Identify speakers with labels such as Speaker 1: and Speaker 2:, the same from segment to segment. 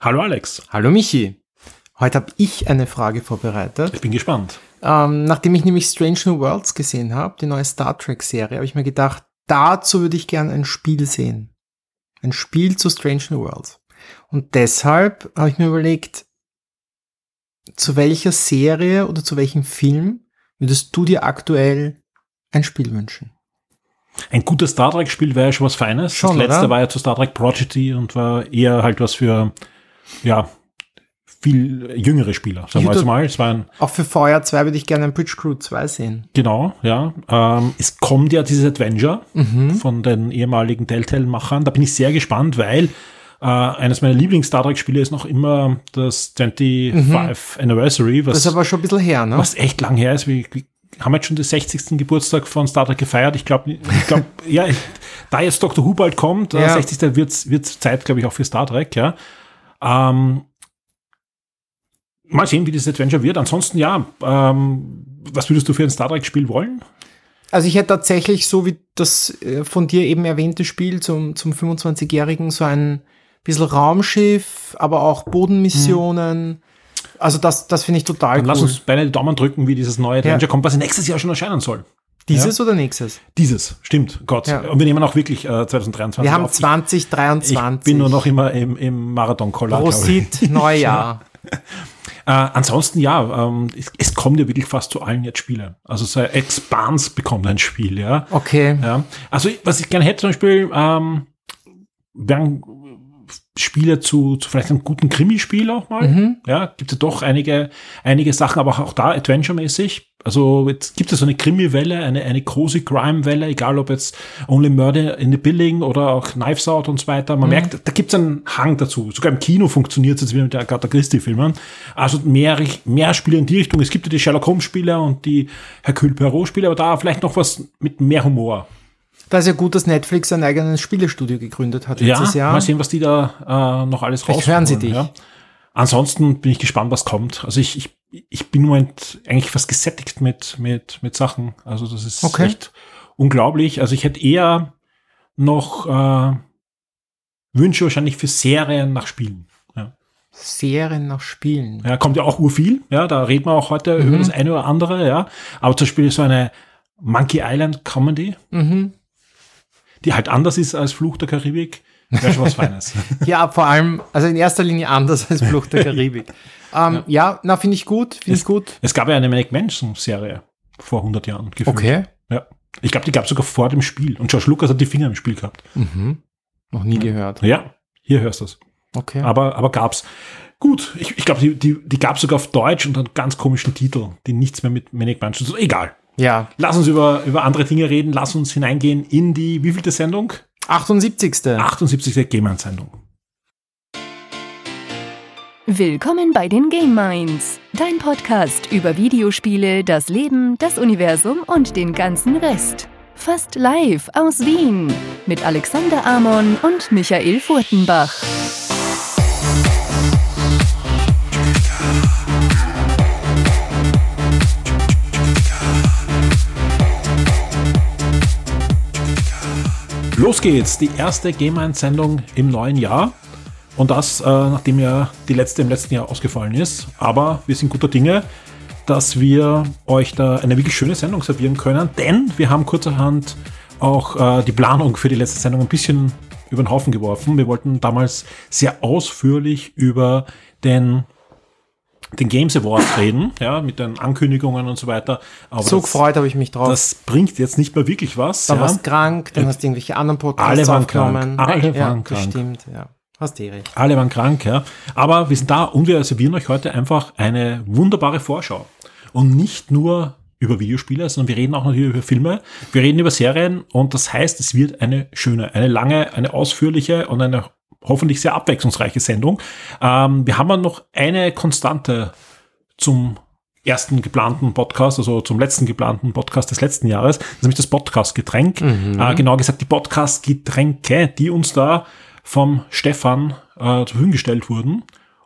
Speaker 1: Hallo Alex.
Speaker 2: Hallo Michi. Heute habe ich eine Frage vorbereitet.
Speaker 1: Ich bin gespannt.
Speaker 2: Ähm, nachdem ich nämlich Strange New Worlds gesehen habe, die neue Star Trek-Serie, habe ich mir gedacht, dazu würde ich gerne ein Spiel sehen. Ein Spiel zu Strange New Worlds. Und deshalb habe ich mir überlegt, zu welcher Serie oder zu welchem Film würdest du dir aktuell ein Spiel wünschen?
Speaker 1: Ein gutes Star Trek-Spiel wäre ja schon was Feines.
Speaker 2: Schon,
Speaker 1: das letzte
Speaker 2: oder?
Speaker 1: war ja zu Star Trek Prodigy und war eher halt was für, ja, viel jüngere Spieler, sagen wir jetzt mal. Es war ein,
Speaker 2: Auch für VR 2 würde ich gerne ein Bridge Crew 2 sehen.
Speaker 1: genau, ja. Ähm, es kommt ja dieses Adventure
Speaker 2: Mhm.
Speaker 1: von den ehemaligen Telltale-Machern. Da bin ich sehr gespannt, weil äh, eines meiner Lieblings-Star Trek-Spiele ist noch immer das 25 Anniversary, was
Speaker 2: Das ist aber schon ein bisschen her, ne?
Speaker 1: was echt lang her ist. Wir, wir haben jetzt schon den 60. Geburtstag von Star Trek gefeiert. Ich glaube, ich glaub, ja, ich- da jetzt Dr. Who bald kommt, der
Speaker 2: Ja.
Speaker 1: 60. wird wird Zeit, glaube ich, auch für Star Trek, ja. Ähm, mal sehen, wie das Adventure wird. Ansonsten, ja, ähm, was würdest du für ein Star Trek-Spiel wollen?
Speaker 2: Also ich hätte tatsächlich, so wie das äh, von dir eben erwähnte Spiel zum, zum 25-Jährigen, so ein bisschen Raumschiff, aber auch Bodenmissionen. Also das, das finde ich total
Speaker 1: Dann
Speaker 2: cool.
Speaker 1: lass uns beide die Daumen drücken, wie dieses neue Adventure kommt, was nächstes Jahr schon erscheinen soll.
Speaker 2: Dieses oder nächstes?
Speaker 1: Dieses, stimmt, Gott.
Speaker 2: Ja.
Speaker 1: Und wir nehmen auch wirklich äh, 2023
Speaker 2: Wir haben
Speaker 1: auf. Ich-
Speaker 2: 2023.
Speaker 1: Ich bin nur noch immer im, im ich.
Speaker 2: Prosit, Neujahr.
Speaker 1: Äh, ansonsten ja, ähm, es, es kommt ja wirklich fast zu allen jetzt Spiele. Also so Expans bekommt ein Spiel, ja.
Speaker 2: Okay.
Speaker 1: ja. Also was ich gerne hätte zum Beispiel, ähm, wären Spiele zu, zu vielleicht einem guten Krimispiel auch mal.
Speaker 2: Mhm.
Speaker 1: Ja, gibt ja doch einige, einige Sachen, aber auch da Adventure-mäßig. Also jetzt gibt es so eine Krimi-Welle, eine, eine große Crime-Welle, egal ob jetzt Only Murder in the Building oder auch Knives Out und so weiter. Man merkt, da gibt es einen Hang dazu. Sogar im Kino funktioniert es jetzt wie mit der Agatha Christie-Filmen. Also mehr, mehr Spiele in die Richtung. Es gibt ja die Sherlock Holmes-Spiele und die Hercule Poirot-Spiele, aber da vielleicht noch was mit mehr Humor.
Speaker 2: Da ist ja gut, dass Netflix ein eigenes Spielestudio gegründet hat
Speaker 1: Ja,
Speaker 2: letztes Jahr.
Speaker 1: mal sehen, was die da äh, noch alles
Speaker 2: Vielleicht hören sie dich.
Speaker 1: Ja. Ansonsten bin ich gespannt, was kommt. Also ich, ich, ich bin im Moment eigentlich fast gesättigt mit, mit, mit Sachen. Also das ist
Speaker 2: Okay.
Speaker 1: echt unglaublich. Also ich hätte eher noch äh, Wünsche wahrscheinlich für Serien nach Spielen. Ja.
Speaker 2: Serien nach Spielen.
Speaker 1: ja, kommt ja auch urviel. Ja, da reden wir auch heute
Speaker 2: Mhm.
Speaker 1: über das eine oder andere. Ja, aber zum Beispiel so eine Monkey Island Comedy,
Speaker 2: Mhm.
Speaker 1: Die halt anders ist als Fluch der Karibik, wäre schon was Feines.
Speaker 2: Ja, vor allem, also in erster Linie anders als Flucht der Karibik. ähm, ja. na, finde ich gut, finde ich gut.
Speaker 1: Es gab ja eine Manic Mansion Serie vor 100 Jahren. gefühlt. Ja. Ich glaube, die gab es sogar vor dem Spiel. Und George Lucas hat die Finger im Spiel gehabt.
Speaker 2: Mhm. Noch nie gehört.
Speaker 1: Ja, hier hörst du es.
Speaker 2: Okay.
Speaker 1: Aber, aber gab's. Gut, ich, ich glaube, die, die, die gab es sogar auf Deutsch und einen ganz komischen Titel, die nichts mehr mit Manic Mansion zu tun Egal.
Speaker 2: Ja.
Speaker 1: Lass uns über, über andere Dinge reden. Lass uns hineingehen in die, wievielte Sendung?
Speaker 2: 78.
Speaker 1: 78. Game-Sendung.
Speaker 3: Willkommen bei den Game Minds, dein Podcast über Videospiele, das Leben, das Universum und den ganzen Rest. Fast live aus Wien mit Alexander Amon und Michael Furtenbach.
Speaker 1: Los geht's, die erste Game-Sendung im neuen Jahr. Und das, äh, nachdem ja die letzte im letzten Jahr ausgefallen ist. Aber wir sind guter Dinge, dass wir euch da eine wirklich schöne Sendung servieren können. Denn wir haben kurzerhand auch äh, die Planung für die letzte Sendung ein bisschen über den Haufen geworfen. Wir wollten damals sehr ausführlich über den den Games Award reden, ja, mit den Ankündigungen und so weiter. Aber
Speaker 2: So
Speaker 1: das,
Speaker 2: gefreut habe ich mich drauf.
Speaker 1: das bringt jetzt nicht mehr wirklich was.
Speaker 2: dann
Speaker 1: ja.
Speaker 2: warst krank, dann hast du irgendwelche anderen Podcasts
Speaker 1: Alle waren
Speaker 2: aufgenommen.
Speaker 1: krank, alle
Speaker 2: ja,
Speaker 1: waren krank.
Speaker 2: Stimmt, ja. Hast eh recht.
Speaker 1: Alle waren krank, ja. Aber wir sind da und wir servieren euch heute einfach eine wunderbare Vorschau. Und nicht nur über Videospiele, sondern wir reden auch natürlich über Filme. Wir reden über Serien und das heißt, es wird eine schöne, eine lange, eine ausführliche und eine hoffentlich sehr abwechslungsreiche Sendung. Ähm, wir haben ja noch eine Konstante zum ersten geplanten Podcast, also zum letzten geplanten Podcast des letzten Jahres, nämlich das Podcast-Getränk. Äh, genau gesagt, die Podcast-Getränke, die uns da vom Stefan äh, zur Verfügung gestellt wurden.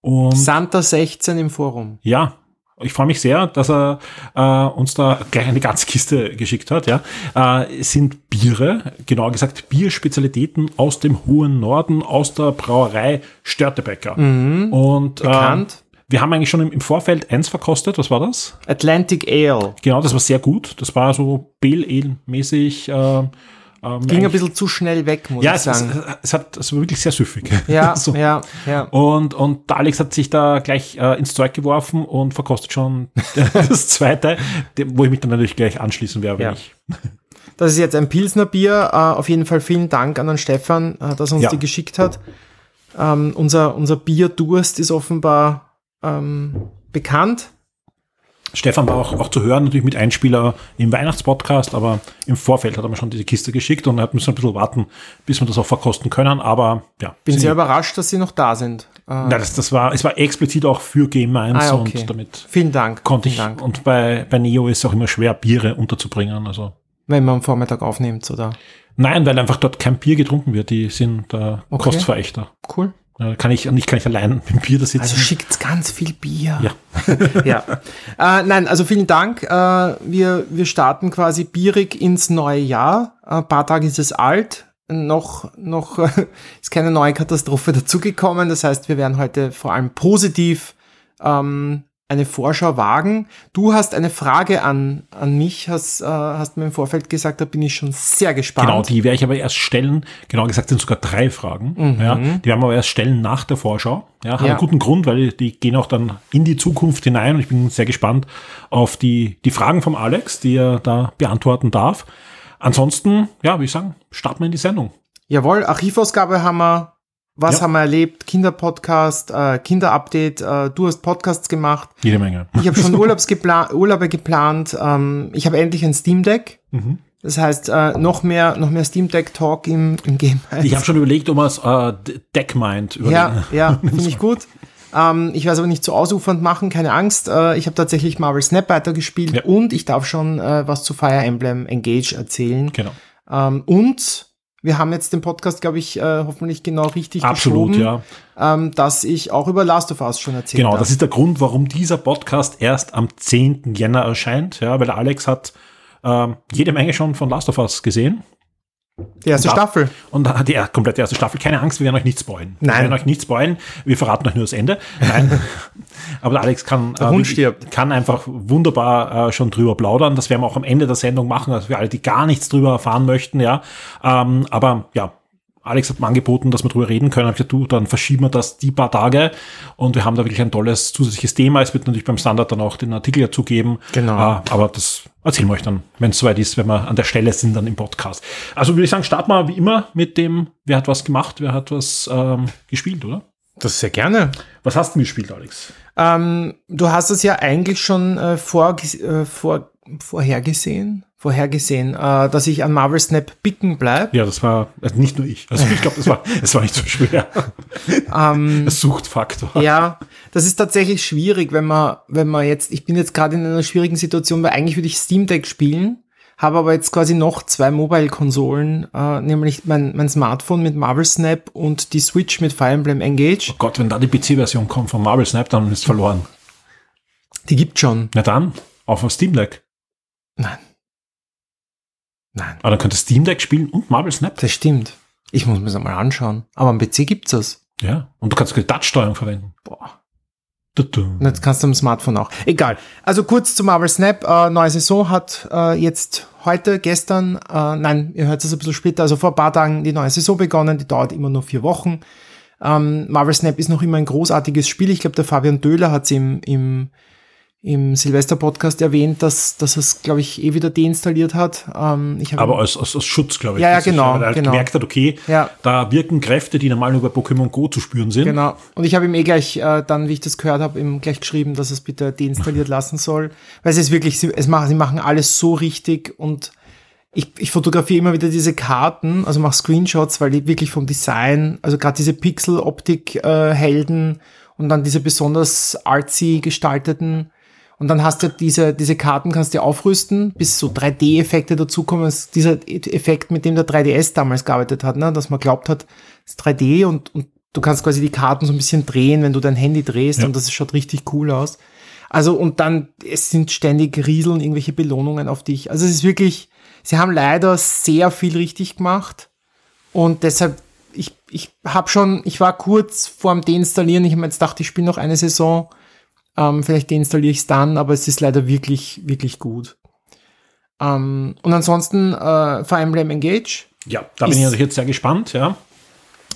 Speaker 1: Und
Speaker 2: Santa 16 im Forum.
Speaker 1: ja, Ich freue mich sehr, dass er äh, uns da gleich eine ganze Kiste geschickt hat. Ja, äh, sind Biere, genauer gesagt Bierspezialitäten aus dem hohen Norden, aus der Brauerei Störtebecker. Und äh,
Speaker 2: Bekannt.
Speaker 1: wir haben eigentlich schon im, im Vorfeld eins verkostet. Was war das?
Speaker 2: Atlantic Ale.
Speaker 1: Genau, das war sehr gut. Das war so Pale Ale mäßig. Äh, ähm,
Speaker 2: Ging ein bisschen zu schnell weg, muss
Speaker 1: ja,
Speaker 2: ich
Speaker 1: es, es,
Speaker 2: sagen.
Speaker 1: es hat es war wirklich sehr süffig.
Speaker 2: ja,
Speaker 1: so.
Speaker 2: ja, ja.
Speaker 1: Und, und Alex hat sich da gleich äh, ins Zeug geworfen und verkostet schon das zweite, wo ich mich dann natürlich gleich anschließen werde, wenn
Speaker 2: Ja.
Speaker 1: ich.
Speaker 2: Das ist jetzt ein Pilsner Bier. Äh, auf jeden Fall vielen Dank an den Stefan, äh, dass er uns
Speaker 1: Ja.
Speaker 2: die geschickt hat. Ähm, unser, unser Bierdurst ist offenbar ähm, bekannt.
Speaker 1: Stefan war auch, auch zu hören, natürlich mit Einspieler im Weihnachtspodcast, aber im Vorfeld hat er mir schon diese Kiste geschickt und hat müssen ein bisschen warten, bis wir das auch verkosten können. Aber ja,
Speaker 2: Bin sehr überrascht, dass sie noch da sind. Äh,
Speaker 1: Nein, das, das war, es war explizit auch für Game Minds
Speaker 2: Ah, ja, okay.
Speaker 1: und damit
Speaker 2: vielen Dank.
Speaker 1: konnte ich,
Speaker 2: Dank.
Speaker 1: und bei, bei Neo ist es auch immer schwer, Biere unterzubringen. Also
Speaker 2: Wenn man am Vormittag aufnimmt, oder?
Speaker 1: nein, weil einfach dort kein Bier getrunken wird. Die sind äh,
Speaker 2: Okay.
Speaker 1: Kostverächter.
Speaker 2: Cool.
Speaker 1: Äh, kann ich nicht kann ich allein mit dem Bier da sitzen.
Speaker 2: Also schickt ganz viel Bier.
Speaker 1: Ja.
Speaker 2: ja. Äh, nein, also vielen Dank. Äh, wir, wir starten quasi bierig ins neue Jahr. Ein paar Tage ist es alt. Noch, noch äh, ist keine neue Katastrophe dazugekommen. Das heißt, wir werden heute vor allem positiv ähm, eine Vorschau wagen. Du hast eine Frage an, an mich, hast, äh, hast mir im Vorfeld gesagt, da bin ich schon sehr gespannt.
Speaker 1: Genau, die werde ich aber erst stellen. Genau gesagt sind sogar drei Fragen. Ja, die werden wir aber erst stellen nach der Vorschau. Ja, hat
Speaker 2: Mhm. Ja.
Speaker 1: einen guten Grund, weil die, die gehen auch dann in die Zukunft hinein und ich bin sehr gespannt auf die, die Fragen vom Alex, die er da beantworten darf. Ansonsten, ja, würde ich sagen, starten wir in die Sendung.
Speaker 2: Jawohl, Archivausgabe haben wir. Was
Speaker 1: Ja.
Speaker 2: haben wir erlebt? Kinderpodcast, äh, Kinderupdate. Äh, du hast Podcasts gemacht.
Speaker 1: Jede Menge.
Speaker 2: Ich habe schon Urlaubsgepla Urlaube geplant. Ähm, ich habe endlich ein Steam Deck.
Speaker 1: Mhm.
Speaker 2: Das heißt, äh, noch mehr, noch mehr Steam Deck Talk im, im Game.
Speaker 1: Ich habe schon überlegt, ob man es äh, Deckmind über
Speaker 2: ja, ja, finde ich gut. Ähm, ich werde es aber nicht zu ausufernd machen, keine Angst. Äh, ich habe tatsächlich Marvel Snap weitergespielt
Speaker 1: Ja.
Speaker 2: und ich darf schon äh, was zu Fire Emblem Engage erzählen.
Speaker 1: Genau.
Speaker 2: Ähm, und wir haben jetzt den Podcast, glaube ich, äh, hoffentlich genau richtig
Speaker 1: Absolut,
Speaker 2: geschoben,
Speaker 1: ja.
Speaker 2: ähm, dass ich auch über Last of Us schon erzählt
Speaker 1: Genau,
Speaker 2: habe.
Speaker 1: das ist der Grund, warum dieser Podcast erst am 10. Jänner erscheint, ja, weil Alex hat ähm, jede Menge schon von Last of Us gesehen.
Speaker 2: Die erste
Speaker 1: da-
Speaker 2: Staffel.
Speaker 1: Und hat die komplette erste Staffel. Keine Angst, wir werden euch nicht spoilen. Wir
Speaker 2: Nein.
Speaker 1: werden euch nicht spoilen. Wir verraten euch nur das Ende. Nein. Aber Alex kann,
Speaker 2: stirbt.
Speaker 1: kann einfach wunderbar äh, schon drüber plaudern. Das werden wir auch am Ende der Sendung machen, also für alle, die gar nichts drüber erfahren möchten, ja. Ähm, aber ja, Alex hat mir angeboten, dass wir drüber reden können. Ich gesagt, du, dann verschieben wir das die paar Tage. Und wir haben da wirklich ein tolles zusätzliches Thema. Es wird natürlich beim Standard dann auch den Artikel dazu geben.
Speaker 2: Genau.
Speaker 1: Äh, aber das erzählen wir euch dann, wenn es soweit ist, wenn wir an der Stelle sind, dann im Podcast. Also würde ich sagen, starten wir wie immer mit dem, wer hat was gemacht, wer hat was ähm, gespielt, oder?
Speaker 2: Das sehr gerne.
Speaker 1: Was hast du gespielt, Alex?
Speaker 2: Ähm, du hast es ja eigentlich schon äh, vor, äh, vor, vorhergesehen, vorhergesehen, äh, dass ich an Marvel Snap bicken bleib.
Speaker 1: Ja, das war also nicht nur ich. Also ich glaube, das war, das war nicht so schwer.
Speaker 2: Ähm,
Speaker 1: Suchtfaktor.
Speaker 2: ja, das ist tatsächlich schwierig, wenn man, wenn man jetzt, ich bin jetzt gerade in einer schwierigen Situation, weil eigentlich würde ich Steam Deck spielen, habe aber jetzt quasi noch zwei Mobile-Konsolen, äh, nämlich mein, mein Smartphone mit Marvel Snap und die Switch mit Fire Emblem Engage.
Speaker 1: Oh Gott, wenn da die PC-Version kommt von Marvel Snap, dann ist verloren.
Speaker 2: Die gibt schon.
Speaker 1: Na dann, auf dem Steam Deck.
Speaker 2: Nein. Nein,
Speaker 1: Aber dann könnt ihr Steam Deck spielen und Marvel Snap.
Speaker 2: das stimmt. Ich muss mir das mal anschauen. Aber am PC gibt's das.
Speaker 1: Ja. Und du kannst die Touch-Steuerung verwenden.
Speaker 2: Boah. Und jetzt kannst du am Smartphone auch. Egal. Also kurz zu Marvel Snap. Äh, neue Saison hat äh, jetzt heute, gestern, äh, nein, ihr hört es ein bisschen später, also vor ein paar Tagen die neue Saison begonnen. Die dauert immer nur vier Wochen. Ähm, Marvel Snap ist noch immer ein großartiges Spiel. Ich glaube, der Fabian Döhler hat es im, im, im Silvester-Podcast erwähnt, dass, dass es, glaube ich, eh wieder deinstalliert hat. Ähm, ich
Speaker 1: Aber als, als, als Schutz, glaube ich.
Speaker 2: Ja, ja, genau,
Speaker 1: Weil er
Speaker 2: genau.
Speaker 1: gemerkt hat, okay,
Speaker 2: Ja.
Speaker 1: da wirken Kräfte, die normal nur bei Pokémon Go zu spüren sind.
Speaker 2: Genau. Und ich habe ihm eh gleich, äh, dann, wie ich das gehört habe, ihm gleich geschrieben, dass es bitte deinstalliert lassen soll. Weil es ist wirklich, sie, es machen, sie machen alles so richtig und ich, ich fotografiere immer wieder diese Karten, also mache Screenshots, weil die wirklich vom Design, also gerade diese Pixel-Optik-Helden und dann diese besonders artsy gestalteten und dann hast du diese, diese Karten kannst du aufrüsten, bis so 3D-Effekte dazukommen. Das ist dieser Effekt, mit dem der 3DS damals gearbeitet hat, ne? dass man glaubt hat, es ist 3D und, und du kannst quasi die Karten so ein bisschen drehen, wenn du dein Handy drehst
Speaker 1: Ja.
Speaker 2: und das schaut richtig cool aus. Also und dann, es sind ständig Rieseln, irgendwelche Belohnungen auf dich. Also es ist wirklich, sie haben leider sehr viel richtig gemacht und deshalb, ich, ich habe schon, ich war kurz vorm Deinstallieren, ich habe mir jetzt gedacht, ich spiele noch eine Saison, ähm, vielleicht deinstalliere ich es dann, aber es ist leider wirklich, wirklich gut. Ähm, und ansonsten äh, Fire Emblem Engage.
Speaker 1: Ja, da bin ich jetzt sehr gespannt, ja.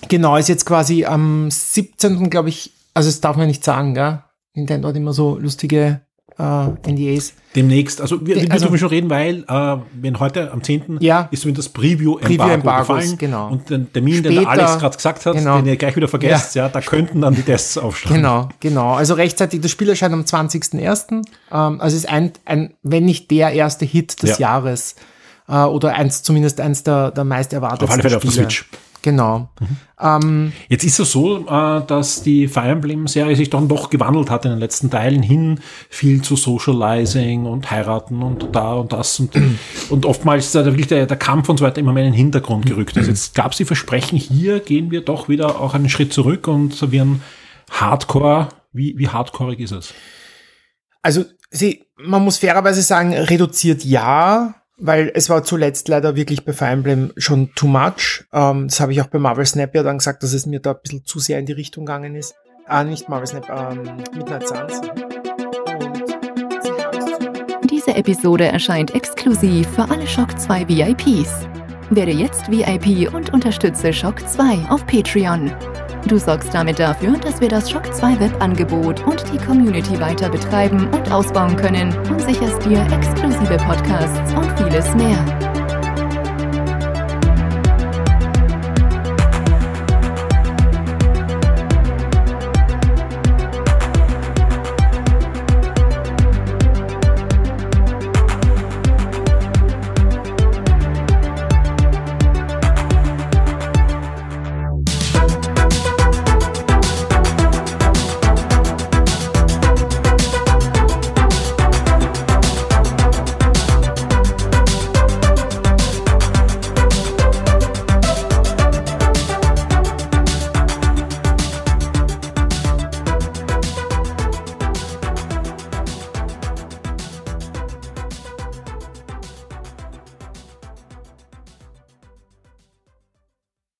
Speaker 2: Genau, ist jetzt quasi am 17. glaube ich, also das darf man nicht sagen, gell? Nintendo hat immer so lustige äh, NDAs.
Speaker 1: Demnächst, also wir, wir
Speaker 2: also-
Speaker 1: dürfen schon reden, weil äh, wenn heute am 10.
Speaker 2: Ja.
Speaker 1: ist zumindest das Preview-Embargo gefallen
Speaker 2: genau.
Speaker 1: und den Termin, den der
Speaker 2: Später-
Speaker 1: Alex gerade gesagt hat,
Speaker 2: genau.
Speaker 1: den ihr gleich wieder vergesst, ja. da könnten dann die Tests aufschlagen.
Speaker 2: Genau, genau. Also rechtzeitig, das Spiel erscheint am 20.01. Ähm, also ist ein, ein, wenn nicht der erste Hit des
Speaker 1: Ja.
Speaker 2: Jahres äh, oder eins, zumindest eins der, der meist erwartetsten
Speaker 1: Auf alle Fälle auf der. Switch.
Speaker 2: Genau. Ähm,
Speaker 1: Jetzt ist es so, äh, dass die Fire Emblem-Serie sich dann doch gewandelt hat in den letzten Teilen hin, viel zu Socializing und heiraten und da und das und, und oftmals ist da wirklich der, der Kampf und so weiter immer mehr in den Hintergrund gerückt. Also jetzt gab es die Versprechen, hier gehen wir doch wieder auch einen Schritt zurück und servieren Hardcore. Wie, wie hardcoreig ist es?
Speaker 2: Also, sie, man muss fairerweise sagen, reduziert ja, weil es war zuletzt leider wirklich bei Fire Emblem schon too much. Ähm, das habe ich auch bei Marvel Snap ja dann gesagt, dass es mir da ein bisschen zu sehr in die Richtung gegangen ist. Ah, nicht Marvel Snap, ähm, Midnight Suns.
Speaker 3: Diese Episode erscheint exklusiv für alle Shock 2 VIPs. Werde jetzt VIP und unterstütze Shock 2 auf Patreon. Du sorgst damit dafür, dass wir das Shock 2 Webangebot und die Community weiter betreiben und ausbauen können und sicherst dir exklusive Podcasts und vieles mehr.